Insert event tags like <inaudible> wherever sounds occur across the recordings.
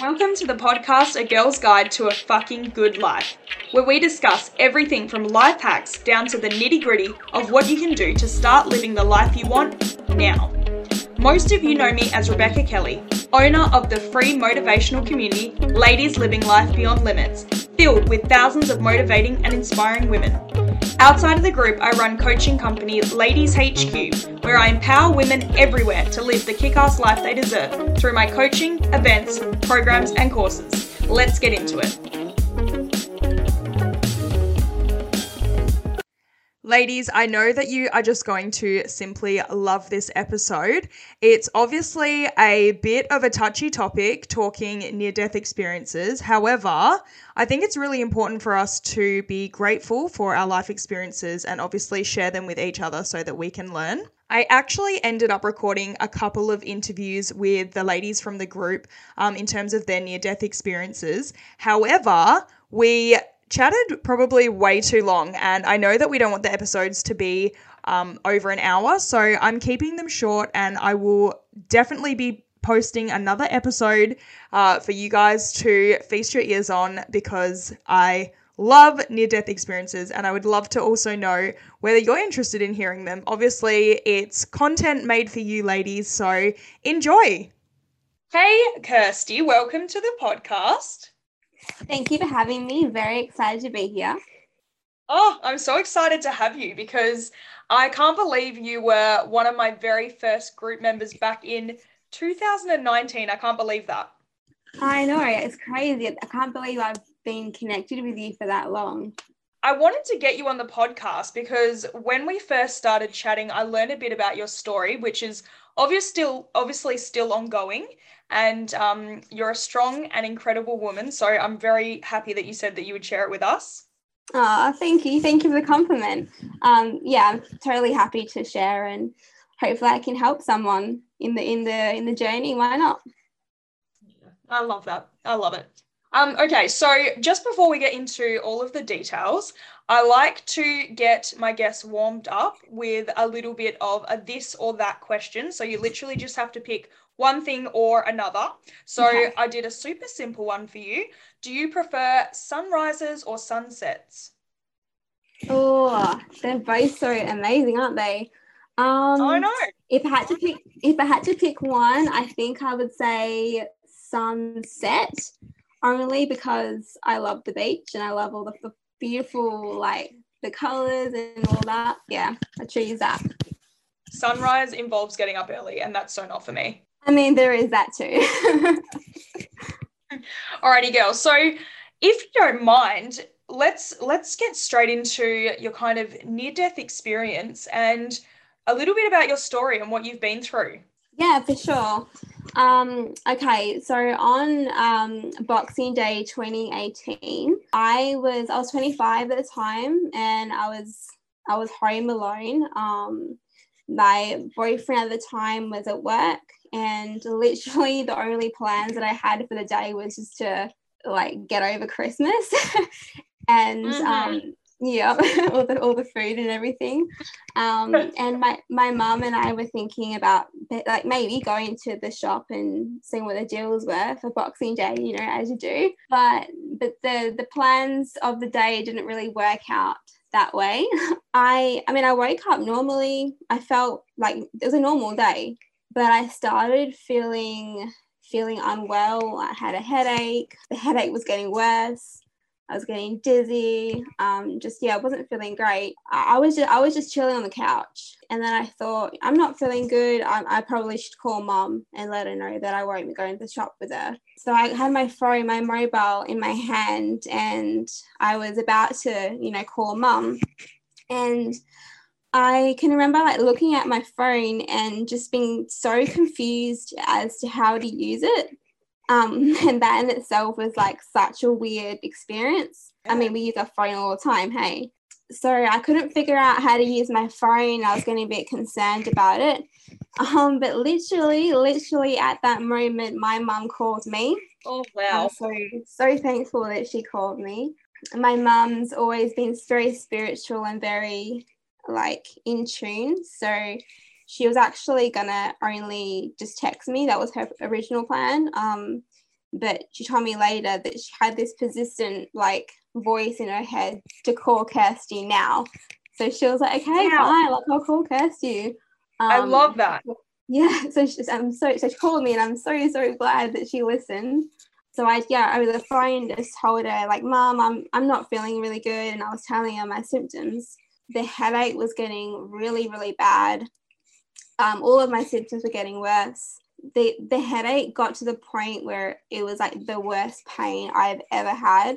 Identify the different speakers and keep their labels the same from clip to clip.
Speaker 1: Welcome to the podcast A Girl's Guide to a Fucking Good Life, where we discuss everything from life hacks down to the nitty gritty of what you can do to start living the life you want now. Most of you know me as Rebecca Kelly, owner of the free motivational community Ladies Living Life Beyond Limits, filled with thousands of motivating and inspiring women. Outside of the group, I run coaching company Ladies HQ, where I empower women everywhere to live the kick ass life they deserve through my coaching, events, programs, and courses. Let's get into it. Ladies, I know that you are just going to simply love this episode. It's obviously a bit of a touchy topic talking near death experiences. However, I think it's really important for us to be grateful for our life experiences and obviously share them with each other so that we can learn. I actually ended up recording a couple of interviews with the ladies from the group um, in terms of their near death experiences. However, we chatted probably way too long, and I know that we don't want the episodes to be um, over an hour, so I'm keeping them short, and I will definitely be posting another episode uh, for you guys to feast your ears on because I love near death experiences and I would love to also know whether you're interested in hearing them. Obviously, it's content made for you ladies, so enjoy. Hey, Kirstie, welcome to the podcast.
Speaker 2: Thank you for having me. Very excited to be here.
Speaker 1: Oh, I'm so excited to have you because I can't believe you were one of my very first group members back in 2019. I can't believe that.
Speaker 2: I know, it's crazy. I can't believe I've been connected with you for that long.
Speaker 1: I wanted to get you on the podcast because when we first started chatting, I learned a bit about your story, which is obvious still obviously still ongoing and um, you're a strong and incredible woman. So I'm very happy that you said that you would share it with us.
Speaker 2: Oh, thank you. Thank you for the compliment. Um, yeah, I'm totally happy to share and hopefully I can help someone in the in the in the journey. Why not?
Speaker 1: I love that. I love it. Um, okay, so just before we get into all of the details, I like to get my guests warmed up with a little bit of a this or that question. So you literally just have to pick one thing or another. So okay. I did a super simple one for you. Do you prefer sunrises or sunsets?
Speaker 2: Oh, they're both so amazing, aren't they?
Speaker 1: Um, I know.
Speaker 2: If I had to pick, if I had to pick one, I think I would say sunset, only because I love the beach and I love all the, the beautiful like the colors and all that. Yeah, I choose that.
Speaker 1: Sunrise involves getting up early, and that's so not for me.
Speaker 2: I mean, there is that too. <laughs>
Speaker 1: Alrighty, girl. So, if you don't mind, let's let's get straight into your kind of near death experience and a little bit about your story and what you've been through.
Speaker 2: Yeah, for sure. Um, okay, so on um, Boxing Day 2018, I was I was 25 at the time, and I was I was home alone. Um, my boyfriend at the time was at work, and literally <laughs> the only plans that I had for the day was just to like get over Christmas. <laughs> And mm-hmm. um yeah <laughs> all the all the food and everything. Um and my my mom and I were thinking about like maybe going to the shop and seeing what the deals were for Boxing Day you know as you do. But but the the plans of the day didn't really work out that way. I I mean I woke up normally. I felt like it was a normal day but I started feeling feeling unwell. I had a headache. The headache was getting worse. I was getting dizzy. Um, just yeah, I wasn't feeling great. I, I, was just I was just chilling on the couch, and then I thought I'm not feeling good. I, I probably should call mom and let her know that I won't be going to the shop with her. So I had my phone, my mobile in my hand, and I was about to you know call mom, and I can remember like looking at my phone and just being so confused as to how to use it. Um, <laughs> and that in itself was like such a weird experience. I mean, we use our phone all the time, hey. So I couldn't figure out how to use my phone. I was getting a bit concerned about it. Um, but literally, literally at that moment, my mum called me.
Speaker 1: Oh wow!
Speaker 2: so so thankful that she called me. My mum's always been very spiritual and very like in tune. So she was actually gonna only just text me. That was her original plan. Um, but she told me later that she had this persistent like voice in her head to call Kirstie now. So she was like, okay,
Speaker 1: Wow.
Speaker 2: fine, like I'll call Kirstie. Um,
Speaker 1: I love that. <laughs>
Speaker 2: Yeah, so she, I'm so so she called me, and I'm so so glad that she listened. So I yeah over the phone just told her like, Mom, I'm I'm not feeling really good, and I was telling her my symptoms. The headache was getting really really bad. Um, all of my symptoms were getting worse. The the headache got to the point where it was like the worst pain I've ever had.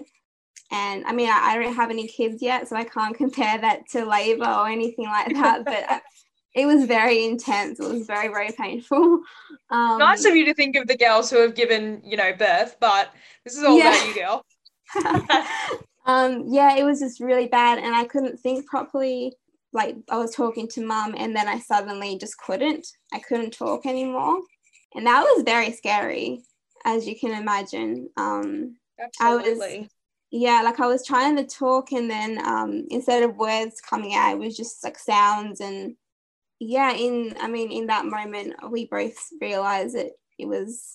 Speaker 2: And I mean, I, I don't have any kids yet, so I can't <laughs> compare that to labor or anything like that. But I- <laughs> it was very intense. It was very, very painful. <laughs> Um,
Speaker 1: nice of you to think of the girls who have given, you know, birth, but this is all
Speaker 2: Yeah.
Speaker 1: about you, girl.
Speaker 2: Um, yeah, it was just really bad, and I couldn't think properly. Like I was talking to mum, and then I suddenly just couldn't. I couldn't talk anymore, and that was very scary, as you can imagine. Um, I was- yeah, like I was trying to talk, and then um, instead of words coming out, it was just like sounds. And yeah, in I mean, in that moment, we both realized that it was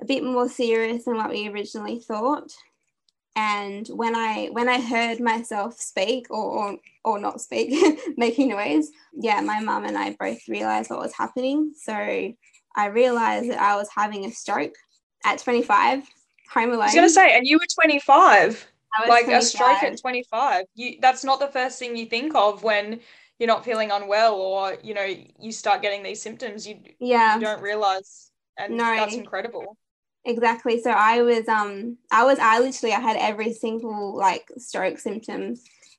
Speaker 2: a bit more serious than what we originally thought. And when I when I heard myself speak or or, or not speak, <laughs> making noise, yeah, my mum and I both realized what was happening. So I realized that I was having a stroke at 25, home alone.
Speaker 1: I was gonna say, and you were 25.
Speaker 2: I was
Speaker 1: Like a stroke at 25. You that's not the first thing you think of when you're not feeling unwell or, you know, you start getting these symptoms. You
Speaker 2: yeah
Speaker 1: you don't realize and
Speaker 2: No.
Speaker 1: that's incredible.
Speaker 2: Exactly so i was um i was i literally i had every single like stroke symptom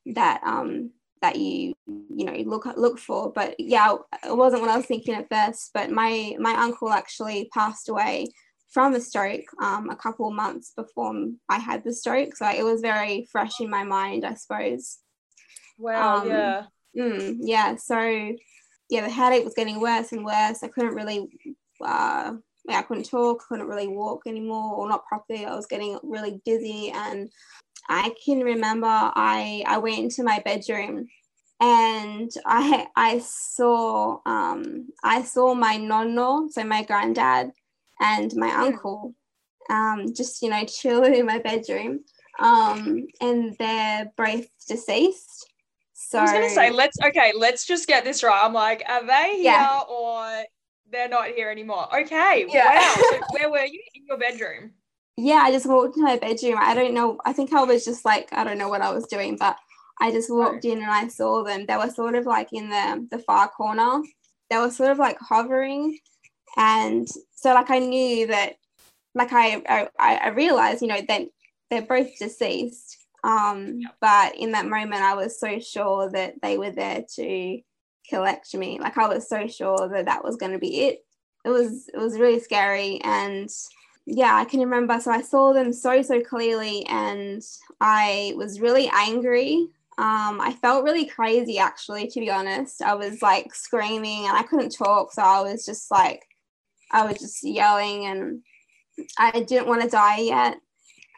Speaker 2: that um that you you know look look for but yeah it wasn't what i was thinking at first but my my uncle actually passed away from a stroke um, a couple of months before i had the stroke so it was very fresh in my mind i suppose
Speaker 1: Wow,
Speaker 2: Um,
Speaker 1: yeah.
Speaker 2: Mm, yeah. So yeah, the headache was getting worse and worse. I couldn't really, uh, yeah, I couldn't talk, couldn't really walk anymore, or not properly. I was getting really dizzy, and I can remember I I went into my bedroom, and I I saw um I saw my nonno, so my granddad, and my uncle, um, just you know chilling in my bedroom, um, and they're both deceased. So
Speaker 1: I was gonna say, let's okay, let's just get this right. I'm like, are they here
Speaker 2: Yeah.
Speaker 1: or they're not here anymore? Okay,
Speaker 2: Yeah.
Speaker 1: wow. So <laughs> where were you? In your bedroom.
Speaker 2: yeah, I just walked into my bedroom. I don't know. I think I was just like, I don't know what I was doing, but I just walked in and I saw them. They were sort of like in the the far corner. They were sort of like hovering, and so like I knew that, like I I, I realized, you know, that they're both deceased. Um,
Speaker 1: Yep.
Speaker 2: but in that moment, I was so sure that they were there to collect me. Like I was so sure that that was going to be it. It was it was really scary and yeah, I can remember. So I saw them so, so clearly, and I was really angry. Um, I felt really crazy, actually, to be honest. I was like screaming and I couldn't talk. So I was just like, I was just yelling, and I didn't want to die yet.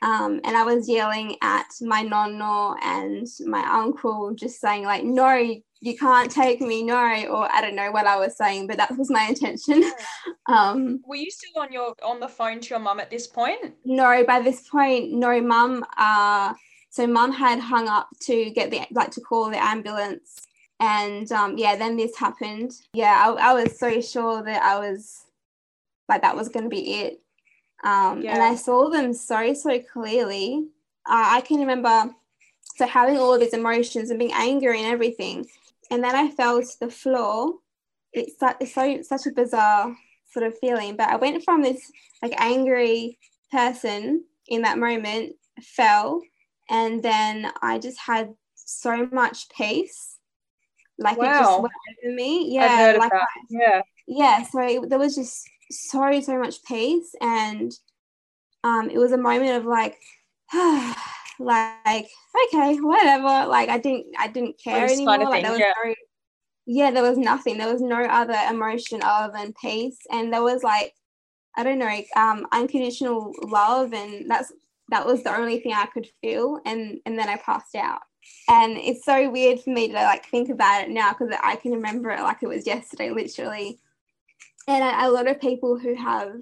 Speaker 2: Um, and I was yelling at my nonno and my uncle, just saying, like, no, you can't take me, no. Or I don't know what I was saying, but that was my intention. <laughs> um,
Speaker 1: Were you still on your on the phone to your mum at this point?
Speaker 2: no, by this point, no, mum. Uh, so mum had hung up to get the like to call the ambulance, and um, yeah, then this happened. Yeah, I, I was so sure that I was like that was going to be it. Um, and I saw them so so clearly. Uh, I can remember so having all of these emotions and being angry and everything, and then I fell to the floor. It's, it's so such a bizarre sort of feeling, but I went from this like angry person in that moment fell and then i just had so much peace like it just went over me
Speaker 1: I've
Speaker 2: yeah like.
Speaker 1: Yeah.
Speaker 2: yeah so it, there was just so so much peace and um it was a moment of like <sighs> like okay whatever. Like i didn't i didn't care anymore. Like there was
Speaker 1: yeah.
Speaker 2: no yeah there was nothing. There was no other emotion other than peace and there was like i don't know um unconditional love. And that's that was the only thing i could feel. And and then i passed out. And it's so weird for me to like think about it now because i can remember it like it was yesterday literally and a, a lot of people who have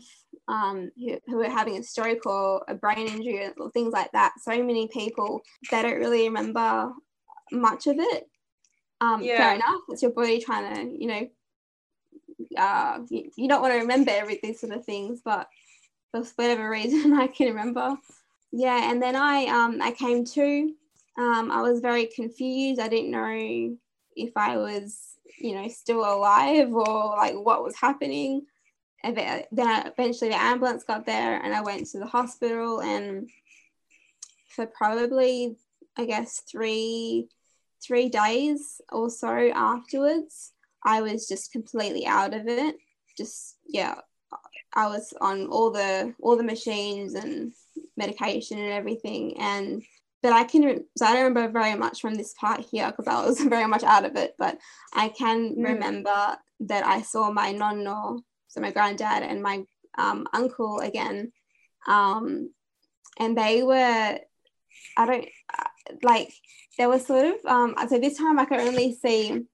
Speaker 2: um, who, who are having a stroke or a brain injury or things like that. So many people they don't really remember much of it. Um, yeah. Fair enough. It's your body trying to, you know, uh, you, you don't want to remember every these sort of things, but for whatever reason, <laughs> I can remember. Yeah, and then I um I came to. Um, I was very confused. I didn't know if I was, you know, still alive or like what was happening. And then eventually the ambulance got there, and I went to the hospital. And for probably, I guess three three days or so afterwards, I was just completely out of it. Just yeah, I was on all the all the machines and medication and everything, and but I can so I don't remember very much from this part here because I was <laughs> very much out of it. But I can mm. remember that I saw my nonno, so my granddad and my um, uncle again, um, and they were I don't like there was sort of um, so this time I could only see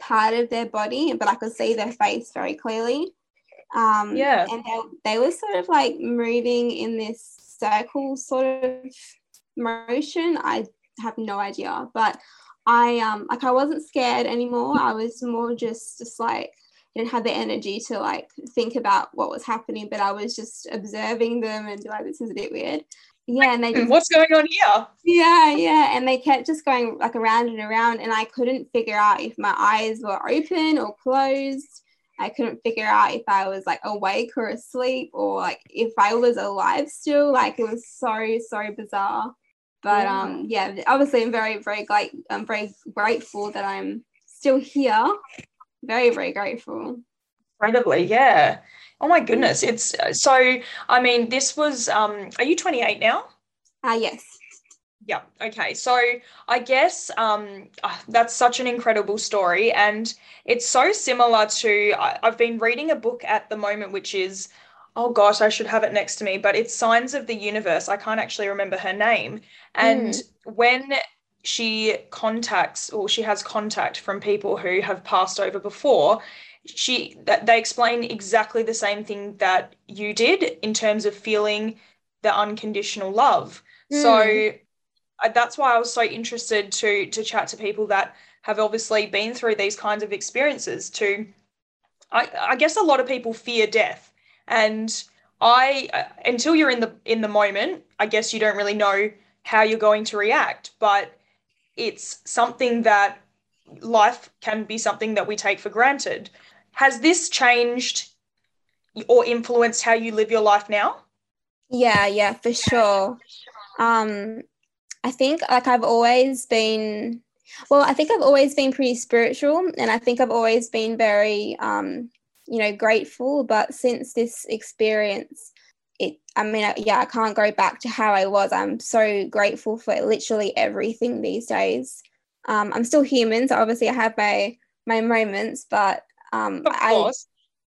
Speaker 2: part of their body, but I could see their face very clearly. Um, yeah. And they, they were sort of like moving in this circle sort of motion. I have no idea, but I um like I wasn't scared anymore. I was more just just like I didn't have the energy to like think about what was happening, but I was just observing them and be like, this is a bit weird yeah and they
Speaker 1: just, what's going on here
Speaker 2: yeah yeah and they kept just going like around and around and i couldn't figure out if my eyes were open or closed i couldn't figure out if i was like awake or asleep or like if i was alive still like it was so so bizarre but yeah. um yeah obviously i'm very very like i'm very grateful that i'm still here very very grateful
Speaker 1: incredibly yeah Oh my goodness. It's so, I mean, this was, um, are you 28 now?
Speaker 2: Uh, yes.
Speaker 1: Yeah. Okay. So I guess um, uh, that's such an incredible story. And it's so similar to, I, I've been reading a book at the moment, which is, oh gosh, I should have it next to me, but it's Signs of the Universe. I can't actually remember her name. And mm. when she contacts or she has contact from people who have passed over before, she that they explain exactly the same thing that you did in terms of feeling the unconditional love. Mm. So uh, that's why I was so interested to to chat to people that have obviously been through these kinds of experiences. To I, I guess a lot of people fear death, and I uh, until you're in the in the moment, I guess you don't really know how you're going to react, but it's something that life can be something that we take for granted. Has this changed or influenced how you live your life now?
Speaker 2: Yeah, yeah, for sure. Um, I think like I've always been, well, I think I've always been pretty spiritual, and I think I've always been very, um, you know, grateful. But since this experience, it, I mean, yeah, I can't go back to how I was. I'm so grateful for literally everything these days. Um, I'm still human, so obviously I have my my moments, but um, I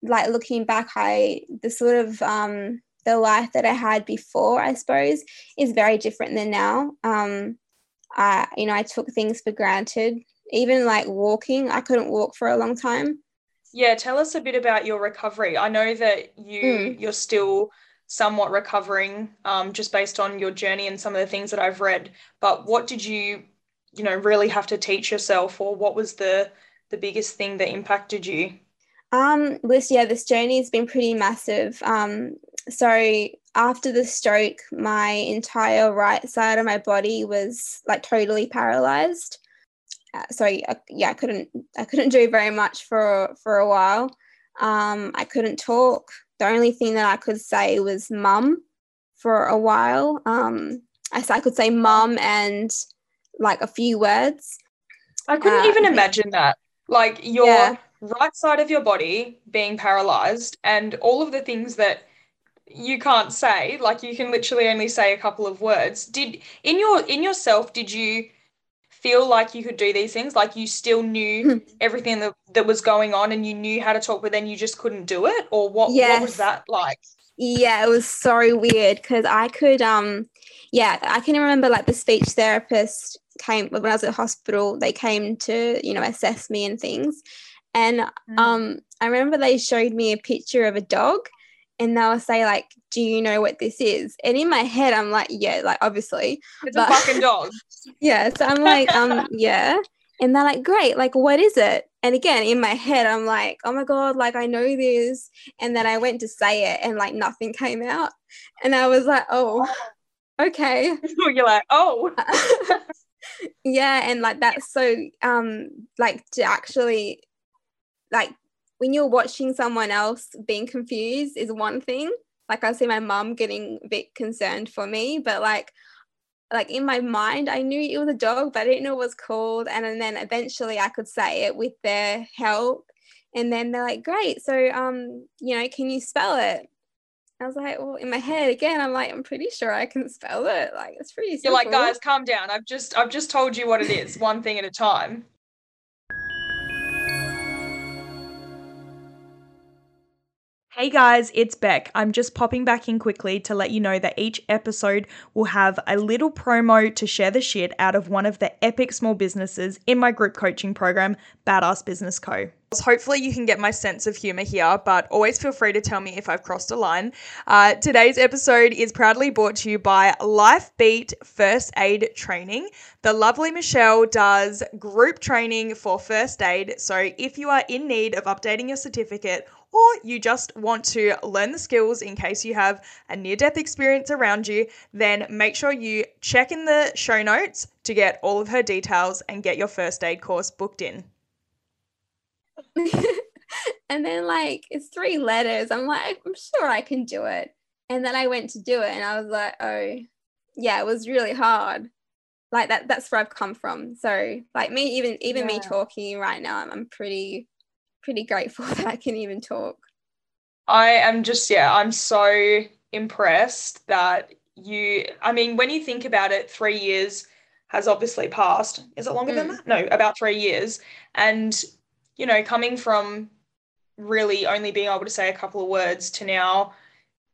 Speaker 2: like looking back, I the sort of um, the life that I had before, I suppose, is very different than now. Um, I, you know, I took things for granted. Even like walking, I couldn't walk for a long time.
Speaker 1: Yeah, tell us a bit about your recovery. I know that you mm. you're still somewhat recovering, um, just based on your journey and some of the things that I've read. But what did you, you know, really have to teach yourself, or what was the the biggest thing that impacted you?
Speaker 2: Um, this yeah, this journey has been pretty massive. Um, so after the stroke, my entire right side of my body was like totally paralyzed. So uh, yeah, I couldn't I couldn't do very much for for a while. Um, I couldn't talk. The only thing that I could say was mum for a while. Um, I, I could say mum and like a few words.
Speaker 1: I couldn't uh, even imagine that. Like your yeah. right side of your body being paralyzed and all of the things that you can't say, like you can literally only say a couple of words. Did in your in yourself did you feel like you could do these things like you still knew hmm. everything that, that was going on and you knew how to talk but then you just couldn't do it or what yes. what was that like
Speaker 2: yeah it was so weird because i could um yeah i can remember like the speech therapist came when I was at hospital, they came to, you know, assess me and things. And mm. um, I remember they showed me a picture of a dog and they'll say like, "Do you know what this is?" And in my head, I'm like, "Yeah, like obviously."
Speaker 1: It's but, a fucking dog. <laughs>
Speaker 2: yeah, so I'm like, um, <laughs> yeah. And they're like, great, like, what is it? And again, in my head, I'm like, oh my God, like, I know this. And then I went to say it and like nothing came out. And I was like, oh, okay. <laughs>
Speaker 1: You're like, oh.
Speaker 2: yeah. And like, that's so, um, like, to actually, like, when you're watching someone else being confused is one thing. Like, I see my mom getting a bit concerned for me, but like, like in my mind i knew it was a dog but i didn't know what it was called and, and then eventually i could say it with their help and then they're like great so um you know can you spell it I was like, well, in my head again, I'm like, I'm pretty sure I can spell it. Like, it's pretty simple.
Speaker 1: You're like, guys, calm down. I've just, I've just told you what it is, one thing at a time. Hey guys, it's Beck. I'm just popping back in quickly to let you know that each episode will have a little promo to share the shit out of one of the epic small businesses in my group coaching program, Badass Business Co. Hopefully, you can get my sense of humor here, but always feel free to tell me if I've crossed a line. Uh, today's episode is proudly brought to you by Lifebeat First Aid Training. The lovely Michelle does group training for first aid. So, if you are in need of updating your certificate or you just want to learn the skills in case you have a near death experience around you, then make sure you check in the show notes to get all of her details and get your first aid course booked in. <laughs>
Speaker 2: and then, like, it's three letters. I'm like, I'm sure I can do it. And then I went to do it and I was like, oh, yeah, it was really hard. Like that, that's where I've come from. So, like me, even even yeah. me talking right now, I'm, I'm pretty pretty grateful <laughs> that I can even talk.
Speaker 1: I am just, yeah, I'm so impressed that you, I mean, when you think about it, three years has obviously passed. Is it longer mm. than that? No, about three years. And, you know, coming from really only being able to say a couple of words to now,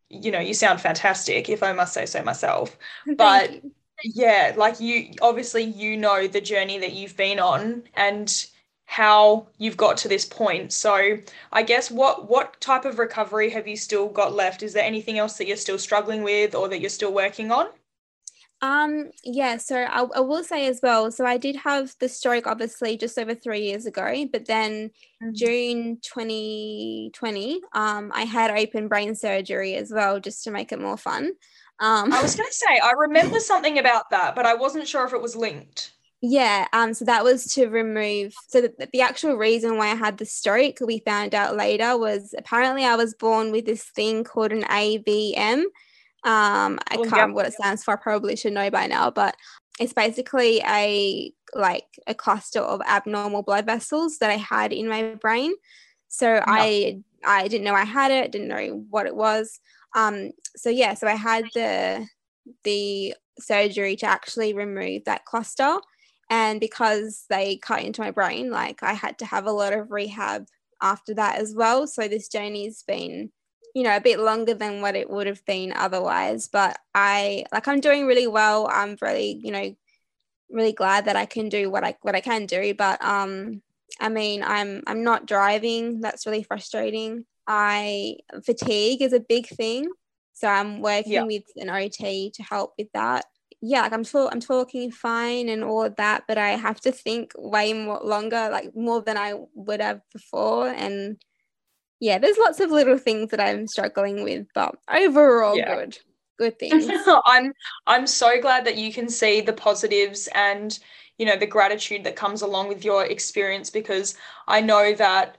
Speaker 1: you know, you sound fantastic, if I must say so myself. <laughs> but yeah, like you, obviously, you know the journey that you've been on. And how you've got to this point. So I guess what what type of recovery have you still got left? Is there anything else that you're still struggling with or that you're still working on?
Speaker 2: Um, yeah, so I, I will say as well. So I did have the stroke obviously just over three years ago, but then mm-hmm. June 2020, um, I had open brain surgery as well, just to make it more fun. Um,
Speaker 1: I was going to say, I remember <laughs> something about that, but I wasn't sure if it was linked.
Speaker 2: Yeah, um, so that was to remove. So the, the actual reason why I had the stroke, we found out later, was apparently I was born with this thing called an AVM. Um, I oh, can't remember what it stands for. I probably should know by now, but it's basically a like a cluster of abnormal blood vessels that I had in my brain. So no. I I didn't know I had it, didn't know what it was. Um, so yeah, so I had the the surgery to actually remove that cluster and because they cut into my brain like i had to have a lot of rehab after that as well. So this journey's been you know a bit longer than what it would have been otherwise. But i like i'm doing really well. I'm really you know really glad that i can do what i what i can do. But um i mean i'm i'm not driving. That's really frustrating. I fatigue is a big thing. So i'm working yeah. with an ot to help with that yeah, like I'm talk- I'm talking fine and all of that, but I have to think way more longer, like more than I would have before. And yeah, there's lots of little things that I'm struggling with, but overall yeah. good. Good things.
Speaker 1: I'm I'm so glad that you can see the positives and you know the gratitude that comes along with your experience because I know that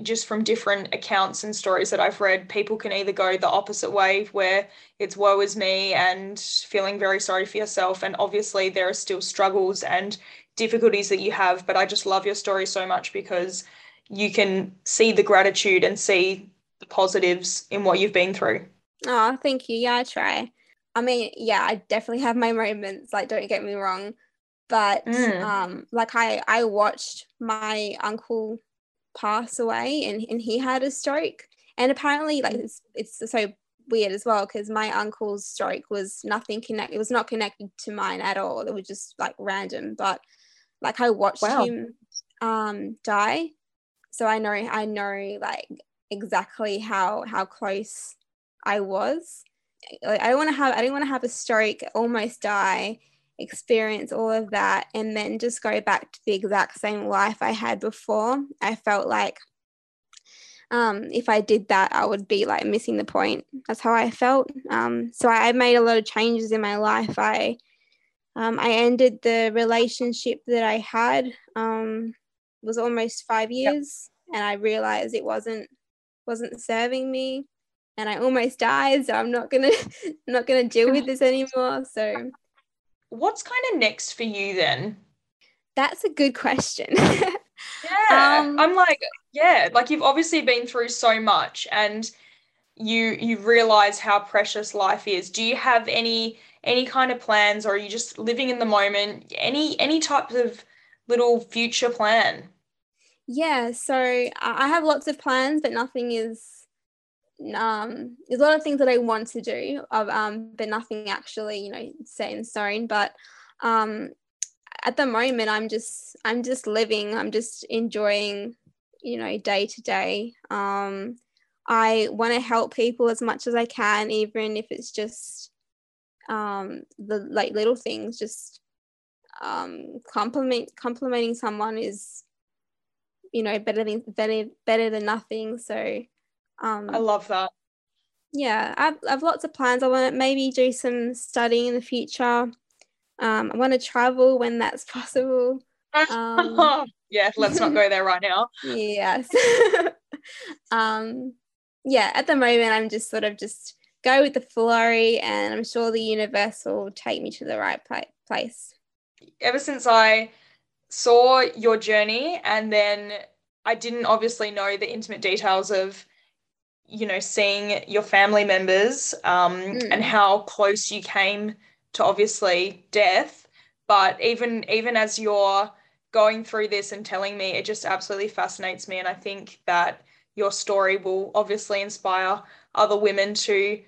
Speaker 1: just from different accounts and stories that I've read, people can either go the opposite way where it's woe is me and feeling very sorry for yourself. And obviously, there are still struggles and difficulties that you have. But I just love your story so much because you can see the gratitude and see the positives in what you've been through.
Speaker 2: Oh, thank you. Yeah, I try. I mean, yeah, I definitely have my moments. Like, don't get me wrong. But mm. um, like I, I watched my uncle pass away and, and he had a stroke and apparently like it's, it's so weird as well because my uncle's stroke was nothing connected it was not connected to mine at all it was just like random but like i watched wow. him um die so i know i know like exactly how how close I was. Like I don't want to have I didn't want to have a stroke, almost die, experience all of that and then just go back to the exact same life I had before. I felt like um, if I did that, I would be like missing the point. That's how I felt. Um, so I, made a lot of changes in my life. I um, I ended the relationship that I had. Um, was almost five years, yep. and I realized it wasn't wasn't serving me, and I almost died. So I'm not gonna <laughs> not gonna deal <laughs> with this anymore. So,
Speaker 1: what's kind of next for you then?
Speaker 2: That's a good question. <laughs>
Speaker 1: yeah, um, I'm like, yeah, like you've obviously been through so much, and you you realize how precious life is. Do you have any any kind of plans, or are you just living in the moment? Any any types of little future plan?
Speaker 2: Yeah, so I have lots of plans, but nothing is um there's a lot of things that I want to do of um but nothing actually, you know, set in stone. But um at the moment I'm just I'm just living, I'm just enjoying, you know, day to day. Um I want to help people as much as I can, even if it's just um the like little things, just um compliment complimenting someone is you know better than better better than nothing so um
Speaker 1: i love that.
Speaker 2: yeah i've, I've lots of plans. I want to maybe do some studying in the future. Um i want to travel when that's <laughs> possible.
Speaker 1: Um, <laughs> yeah let's not go there right now. <laughs>
Speaker 2: Yes. Um yeah at the moment i'm just sort of just go with the flow and i'm sure the universe will take me to the right place.
Speaker 1: Ever since i saw your journey and then I didn't obviously know the intimate details of you know seeing your family members um, mm. and how close you came to obviously death but even even as you're going through this and telling me it just absolutely fascinates me and I think that your story will obviously inspire other women to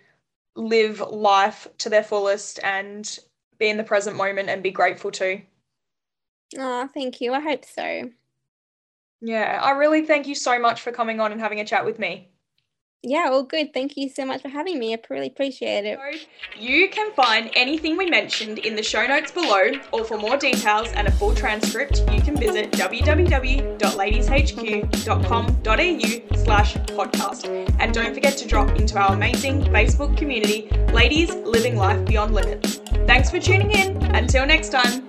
Speaker 1: live life to their fullest and be in the present moment and be grateful too.
Speaker 2: Oh, thank you. I hope so.
Speaker 1: Yeah, I really thank you so much for coming on and having a chat with me.
Speaker 2: Yeah, all good. Thank you so much for having me. I really appreciate it.
Speaker 1: You can find anything we mentioned in the show notes below, or for more details and a full transcript, you can visit www.ladieshq.com.au slash podcast. And don't forget to drop into our amazing Facebook community, Ladies Living Life Beyond Limits. Thanks for tuning in. Until next time.